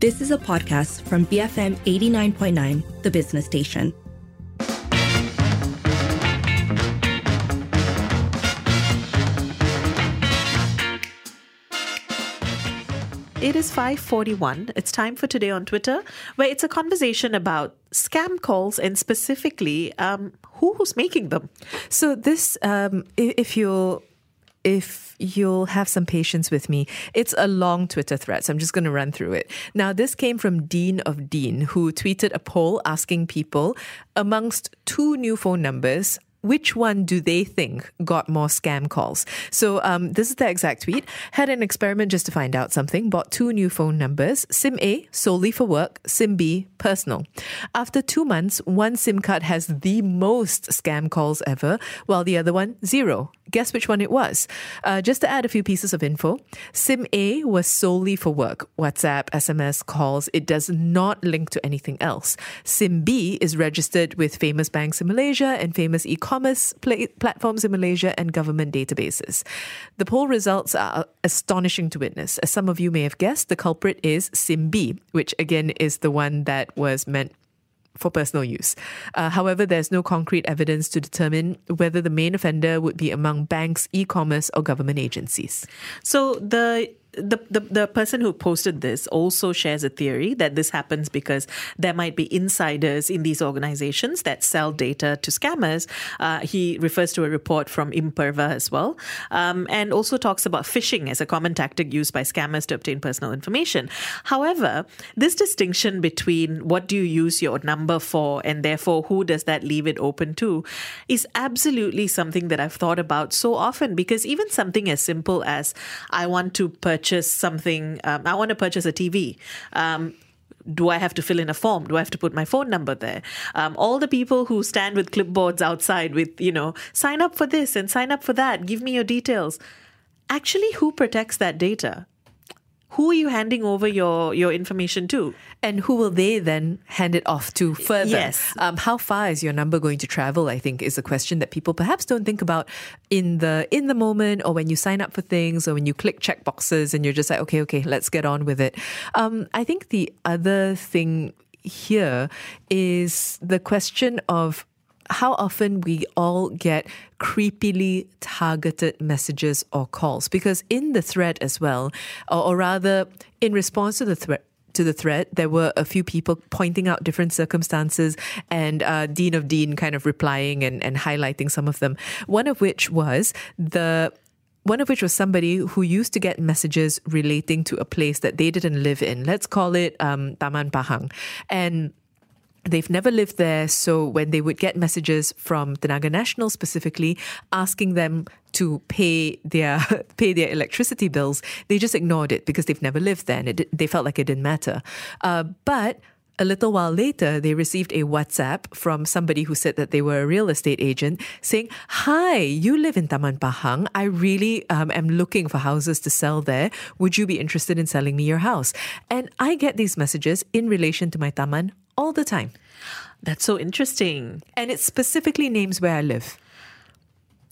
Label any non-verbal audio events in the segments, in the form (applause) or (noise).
This is a podcast from BFM 89.9, the business station. It is 5:41. It's time for today on Twitter, where it's a conversation about scam calls and specifically um, who's making them. So this, um, if you'll if you'll have some patience with me, it's a long Twitter thread, so I'm just going to run through it. Now, this came from Dean of Dean, who tweeted a poll asking people amongst two new phone numbers. Which one do they think got more scam calls? So, um, this is the exact tweet. Had an experiment just to find out something. Bought two new phone numbers SIM A, solely for work, SIM B, personal. After two months, one SIM card has the most scam calls ever, while the other one, zero. Guess which one it was? Uh, just to add a few pieces of info, SIM A was solely for work, WhatsApp, SMS, calls. It does not link to anything else. SIM B is registered with famous banks in Malaysia and famous e commerce pla- platforms in Malaysia and government databases. The poll results are astonishing to witness. As some of you may have guessed, the culprit is SIM B, which again is the one that was meant for personal use. Uh, however, there's no concrete evidence to determine whether the main offender would be among banks, e commerce, or government agencies. So the the, the the person who posted this also shares a theory that this happens because there might be insiders in these organizations that sell data to scammers. Uh, he refers to a report from Imperva as well, um, and also talks about phishing as a common tactic used by scammers to obtain personal information. However, this distinction between what do you use your number for and therefore who does that leave it open to is absolutely something that I've thought about so often because even something as simple as I want to purchase something, um, I want to purchase a TV. Um, do I have to fill in a form? Do I have to put my phone number there? Um, all the people who stand with clipboards outside with, you know, sign up for this and sign up for that, give me your details. Actually, who protects that data? Who are you handing over your, your information to? And who will they then hand it off to further? Yes. Um, how far is your number going to travel? I think is a question that people perhaps don't think about in the in the moment, or when you sign up for things, or when you click check boxes, and you're just like, okay, okay, let's get on with it. Um, I think the other thing here is the question of how often we all get creepily targeted messages or calls because in the thread as well or, or rather in response to the thread to the thread, there were a few people pointing out different circumstances and uh, Dean of Dean kind of replying and, and highlighting some of them. One of which was the one of which was somebody who used to get messages relating to a place that they didn't live in. Let's call it um, Taman Pahang. And They've never lived there, so when they would get messages from Tenaga Nasional specifically asking them to pay their (laughs) pay their electricity bills, they just ignored it because they've never lived there and it, they felt like it didn't matter. Uh, but a little while later, they received a WhatsApp from somebody who said that they were a real estate agent saying, Hi, you live in Taman Pahang. I really um, am looking for houses to sell there. Would you be interested in selling me your house? And I get these messages in relation to my Taman all the time. That's so interesting. And it specifically names where I live.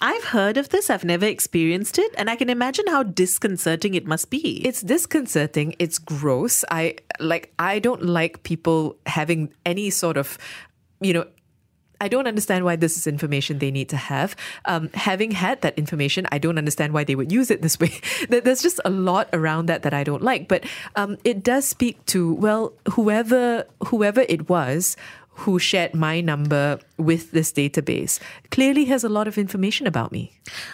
I've heard of this, I've never experienced it, and I can imagine how disconcerting it must be. It's disconcerting. It's gross. I like. I don't like people having any sort of, you know. I don't understand why this is information they need to have. Um, having had that information, I don't understand why they would use it this (laughs) way. There's just a lot around that that I don't like. But um, it does speak to well, whoever whoever it was who shared my number with this database clearly has a lot of information about me.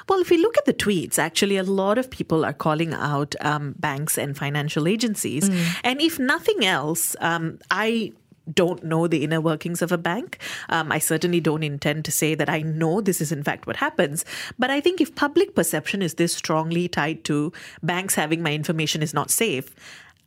Well, if we look at the tweets, actually, a lot of people are calling out um, banks and financial agencies. And if nothing else, um, I don't know the inner workings of a bank. Um, I certainly don't intend to say that I know this is in fact what happens. But I think if public perception is this strongly tied to banks having my information is not safe,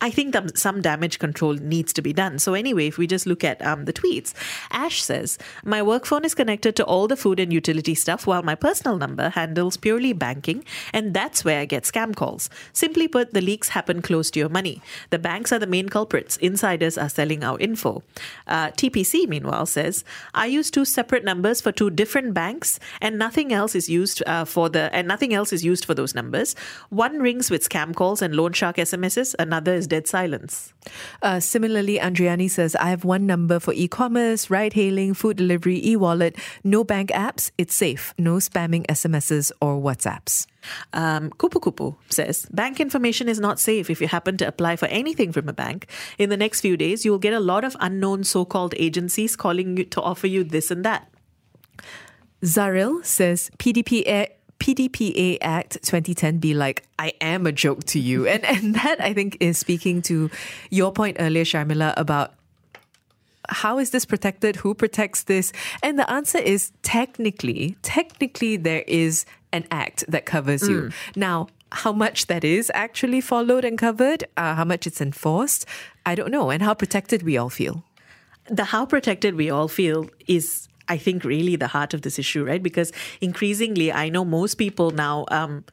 I think that some damage control needs to be done. So, anyway, if we just look at um, the tweets, Ash says, My work phone is connected to all the food and utility stuff, while my personal number handles purely banking, and that's where I get scam calls. Simply put, the leaks happen close to your money. The banks are the main culprits. Insiders are selling our info. Uh, TPC, meanwhile, says, I use two separate numbers for two different banks, and nothing else is used uh, for the and nothing else is used for those numbers. One rings with scam calls and loan shark SMSs. Another is dead silence. Uh, similarly, Andriani says, I have one number for e commerce, ride hailing, food delivery, e wallet, no bank apps. It's safe. No spamming SMSs or WhatsApps. Um, Kupu Kupu says bank information is not safe if you happen to apply for anything from a bank. In the next few days, you will get a lot of unknown so called agencies calling you to offer you this and that. Zaril says PDPA. PDPA Act 2010 be like, I am a joke to you. And, and (laughs) that, I think, is speaking to your point earlier, Sharmila, about how is this protected? Who protects this? And the answer is technically, technically, there is an act that covers you. Now, how much that is actually followed and covered, uh, how much it's enforced, I don't know, and how protected we all feel. the how protected we all feel is i think really the heart of this issue right? Because increasingly i know most people now um,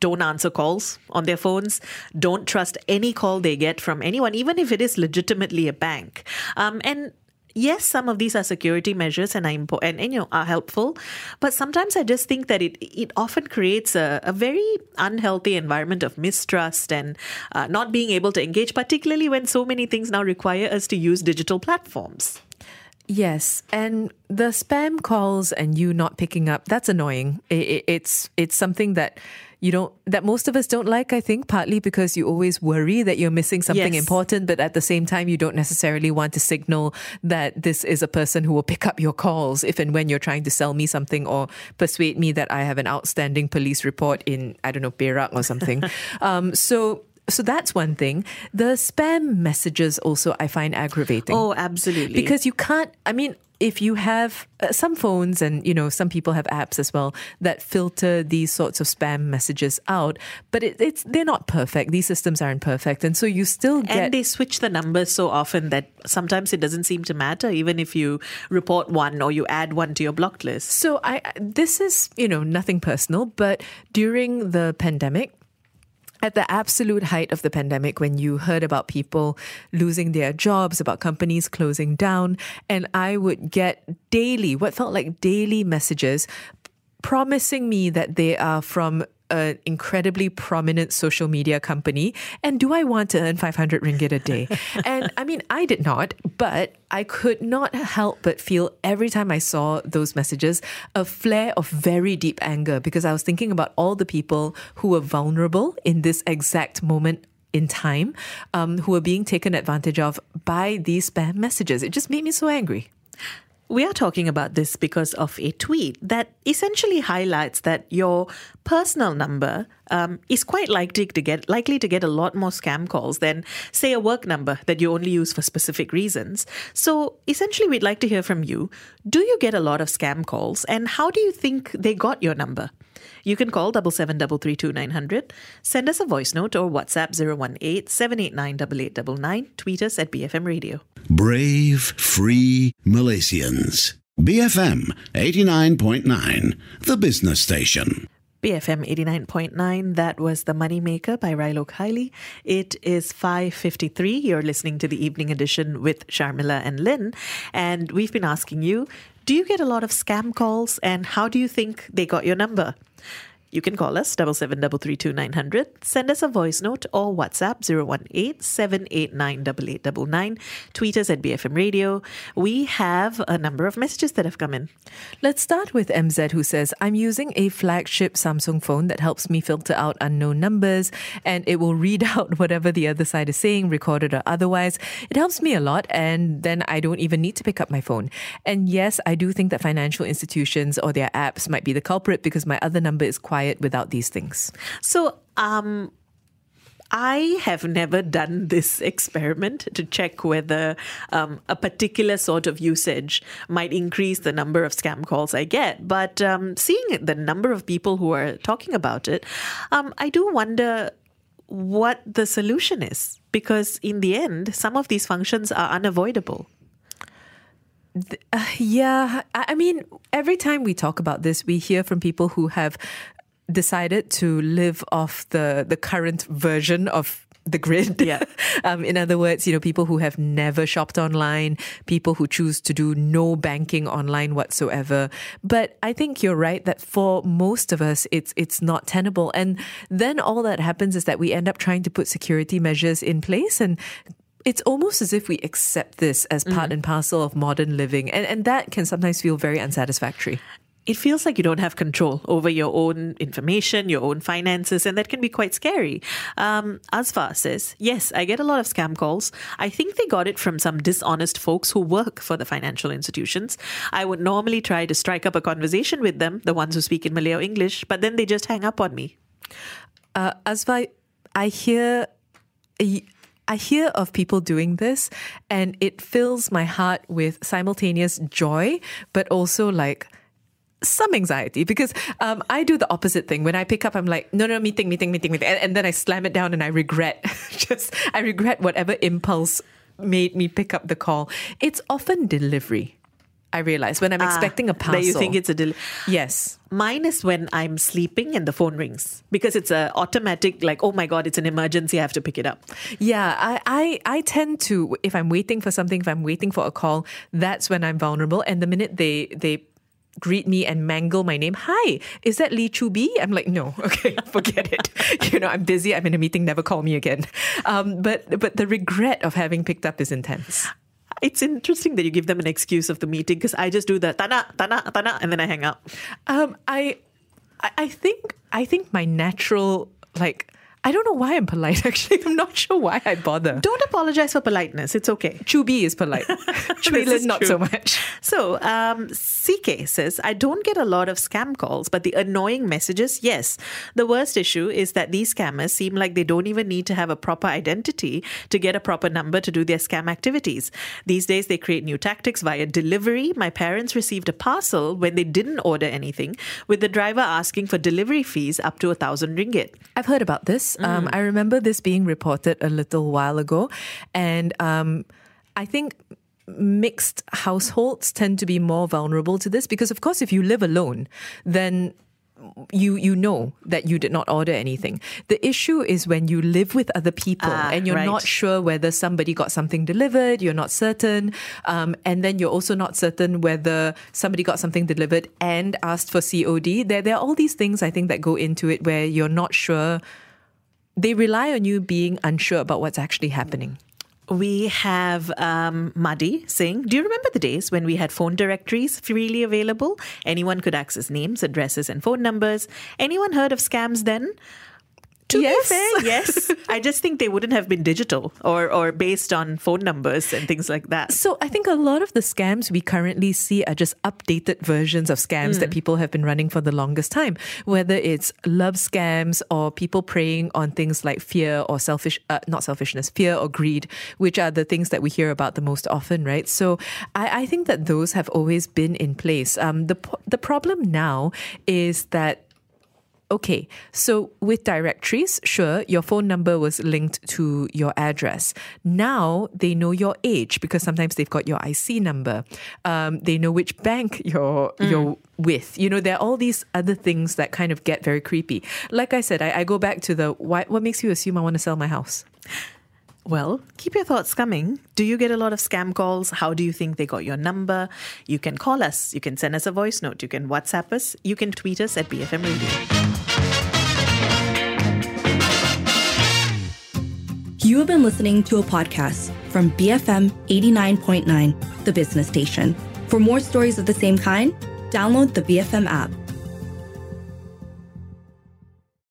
don't answer calls on their phones don't trust any call they get from anyone even if it is legitimately a bank. Um, and yes some of these are security measures and are impo- and, and you know are helpful but sometimes i just think that it it often creates a, a very unhealthy environment of mistrust and uh, not being able to engage particularly when so many things now require us to use digital platforms Yes, and the spam calls and you not picking up, that's annoying. I- I- It's it's something that you don't that most of us don't like, I think, partly because you always worry that you're missing something Yes. important, but at the same time you don't necessarily want to signal that this is a person who will pick up your calls if and when you're trying to sell me something or persuade me that I have an outstanding police report in I don't know, Perak or something. (laughs) um, so so that's one thing. The spam messages also I find aggravating Oh, absolutely. because you can't i mean if you have uh, some phones and you know some people have apps as well that filter these sorts of spam messages out but it, it's they're not perfect these systems aren't perfect and so you still get and they switch the numbers so often that sometimes it doesn't seem to matter, even if you report one or you add one to your blocked list. So I this is, you know, nothing personal, but during the pandemic, at the absolute height of the pandemic, when you heard about people losing their jobs, about companies closing down, and I would get daily, what felt like daily messages promising me that they are from an incredibly prominent social media company and do I want to earn 500 ringgit a day? (laughs) and I mean, I did not, but I could not help but feel every time I saw those messages a flare of very deep anger because I was thinking about all the people who were vulnerable in this exact moment in time, um, who were being taken advantage of by these spam messages. It just made me so angry. We are talking about this because of a tweet that essentially highlights that your personal number um, is quite likely to get likely to get a lot more scam calls than, say, a work number that you only use for specific reasons. So, essentially, we'd like to hear from you. Do you get a lot of scam calls, and how do you think they got your number? You can call double seven double three two nine hundred, send us a voice note or WhatsApp 018 789 8899, tweet us at BFM Radio. Brave, free Malaysians. BFM 89.9, the business station. BFM 89.9 that was The Moneymaker by Rilo Kiley. It is 5:53. You're listening to the evening edition with Sharmila and Lynn and we've been asking you, do you get a lot of scam calls and how do you think they got your number? You can call us double seven double three two nine hundred. Send us a voice note or WhatsApp 018-789-8899. Tweet us at BFM Radio. We have a number of messages that have come in. Let's start with MZ, who says, I'm using a flagship Samsung phone that helps me filter out unknown numbers and it will read (laughs) out whatever the other side is saying, recorded or otherwise. It helps me a lot, and then I don't even need to pick up my phone. And yes, I do think that financial institutions or their apps might be the culprit because my other number is quiet without these things. So, um, I have never done this experiment to check whether um, a particular sort of usage might increase the number of scam calls I get. But um, seeing the number of people who are talking about it, um, I do wonder what the solution is. Because in the end, some of these functions are unavoidable. Yeah, I I mean, every time we talk about this, we hear from people who have decided to live off the the current version of the grid. Yeah. (laughs) um, in other words, you know, people who have never shopped online, people who choose to do no banking online whatsoever. But I think you're right that for most of us, it's it's not tenable. And then all that happens is that we end up trying to put security measures in place and it's almost as if we accept this as part Mm-hmm. and parcel of modern living. And, and that can sometimes feel very unsatisfactory. It feels like you don't have control over your own information, your own finances, and that can be quite scary. Um, Asfa says, Yes, I get a lot of scam calls. I think they got it from some dishonest folks who work for the financial institutions. I would normally try to strike up a conversation with them, the ones who speak in Malay or English, but then they just hang up on me. Uh, Asva, I hear. I hear of people doing this, and it fills my heart with simultaneous joy, but also like some anxiety because um, I do the opposite thing. When I pick up, I'm like, no, no, meeting, meeting, meeting, meeting, and, and then I slam it down, and I regret, (laughs) just I regret whatever impulse made me pick up the call. It's often delivery. I realize when I'm expecting a parcel. That you think it's a delivery. yes. Mine is when I'm sleeping and the phone rings because it's a automatic like oh my god it's an emergency I have to pick it up. Yeah, I, I, I tend to if I'm waiting for something, if I'm waiting for a call, that's when I'm vulnerable. And the minute they they greet me and mangle my name, hi, is that Lee Chu Bi? I'm like, no, (laughs) okay, forget it. (laughs) you know, I'm busy. I'm in a meeting. Never call me again. Um, but but the regret of having picked up is intense. It's interesting that you give them an excuse of the meeting because I just do the tana tana tana and then I hang up. Um, I, I I think I think my natural like I don't know why I'm polite. (laughs) Actually, I'm not sure why I bother. Don't apologize for politeness. It's okay. Chubi is polite. (laughs) (laughs) Is not true. so much. So, um, CK says, I don't get a lot of scam calls, but the annoying messages, yes. The worst issue is that these scammers seem like they don't even need to have a proper identity to get a proper number to do their scam activities. These days, they create new tactics via delivery. My parents received a parcel when they didn't order anything, with the driver asking for delivery fees up to a thousand ringgit. I've heard about this. Um, I remember this being reported a little while ago, and um, I think mixed households tend to be more vulnerable to this because, of course, if you live alone, then you you know that you did not order anything. The issue is when you live with other people Ah, and you're right. not sure whether somebody got something delivered. You're not certain, um, and then you're also not certain whether somebody got something delivered and asked for COD. There there are all these things I think that go into it where you're not sure. They rely on you being unsure about what's actually happening. We have um, saying, Do you remember the days when we had phone directories freely available? Anyone could access names, addresses, and phone numbers. Anyone heard of scams then? To Yes. be fair, yes. (laughs) I just think they wouldn't have been digital or, or based on phone numbers and things like that. So I think a lot of the scams we currently see are just updated versions of scams that people have been running for the longest time, whether it's love scams or people preying on things like fear or selfish, uh, not selfishness, fear or greed, which are the things that we hear about the most often, right? So I, I think that those have always been in place. Um, the the problem now is that Okay, so with directories, sure, your phone number was linked to your address. Now they know your age because sometimes they've got your IC number. Um, they know which bank you're you're with. You know, there are all these other things that kind of get very creepy. Like I said, I, I go back to the why, what makes you assume I want to sell my house? Well, keep your thoughts coming. Do you get a lot of scam calls? How do you think they got your number? You can call us. You can send us a voice note. You can WhatsApp us. You can tweet us at BFM Radio. You have been listening to a podcast from BFM 89.9, the business station. For more stories of the same kind, download the BFM app.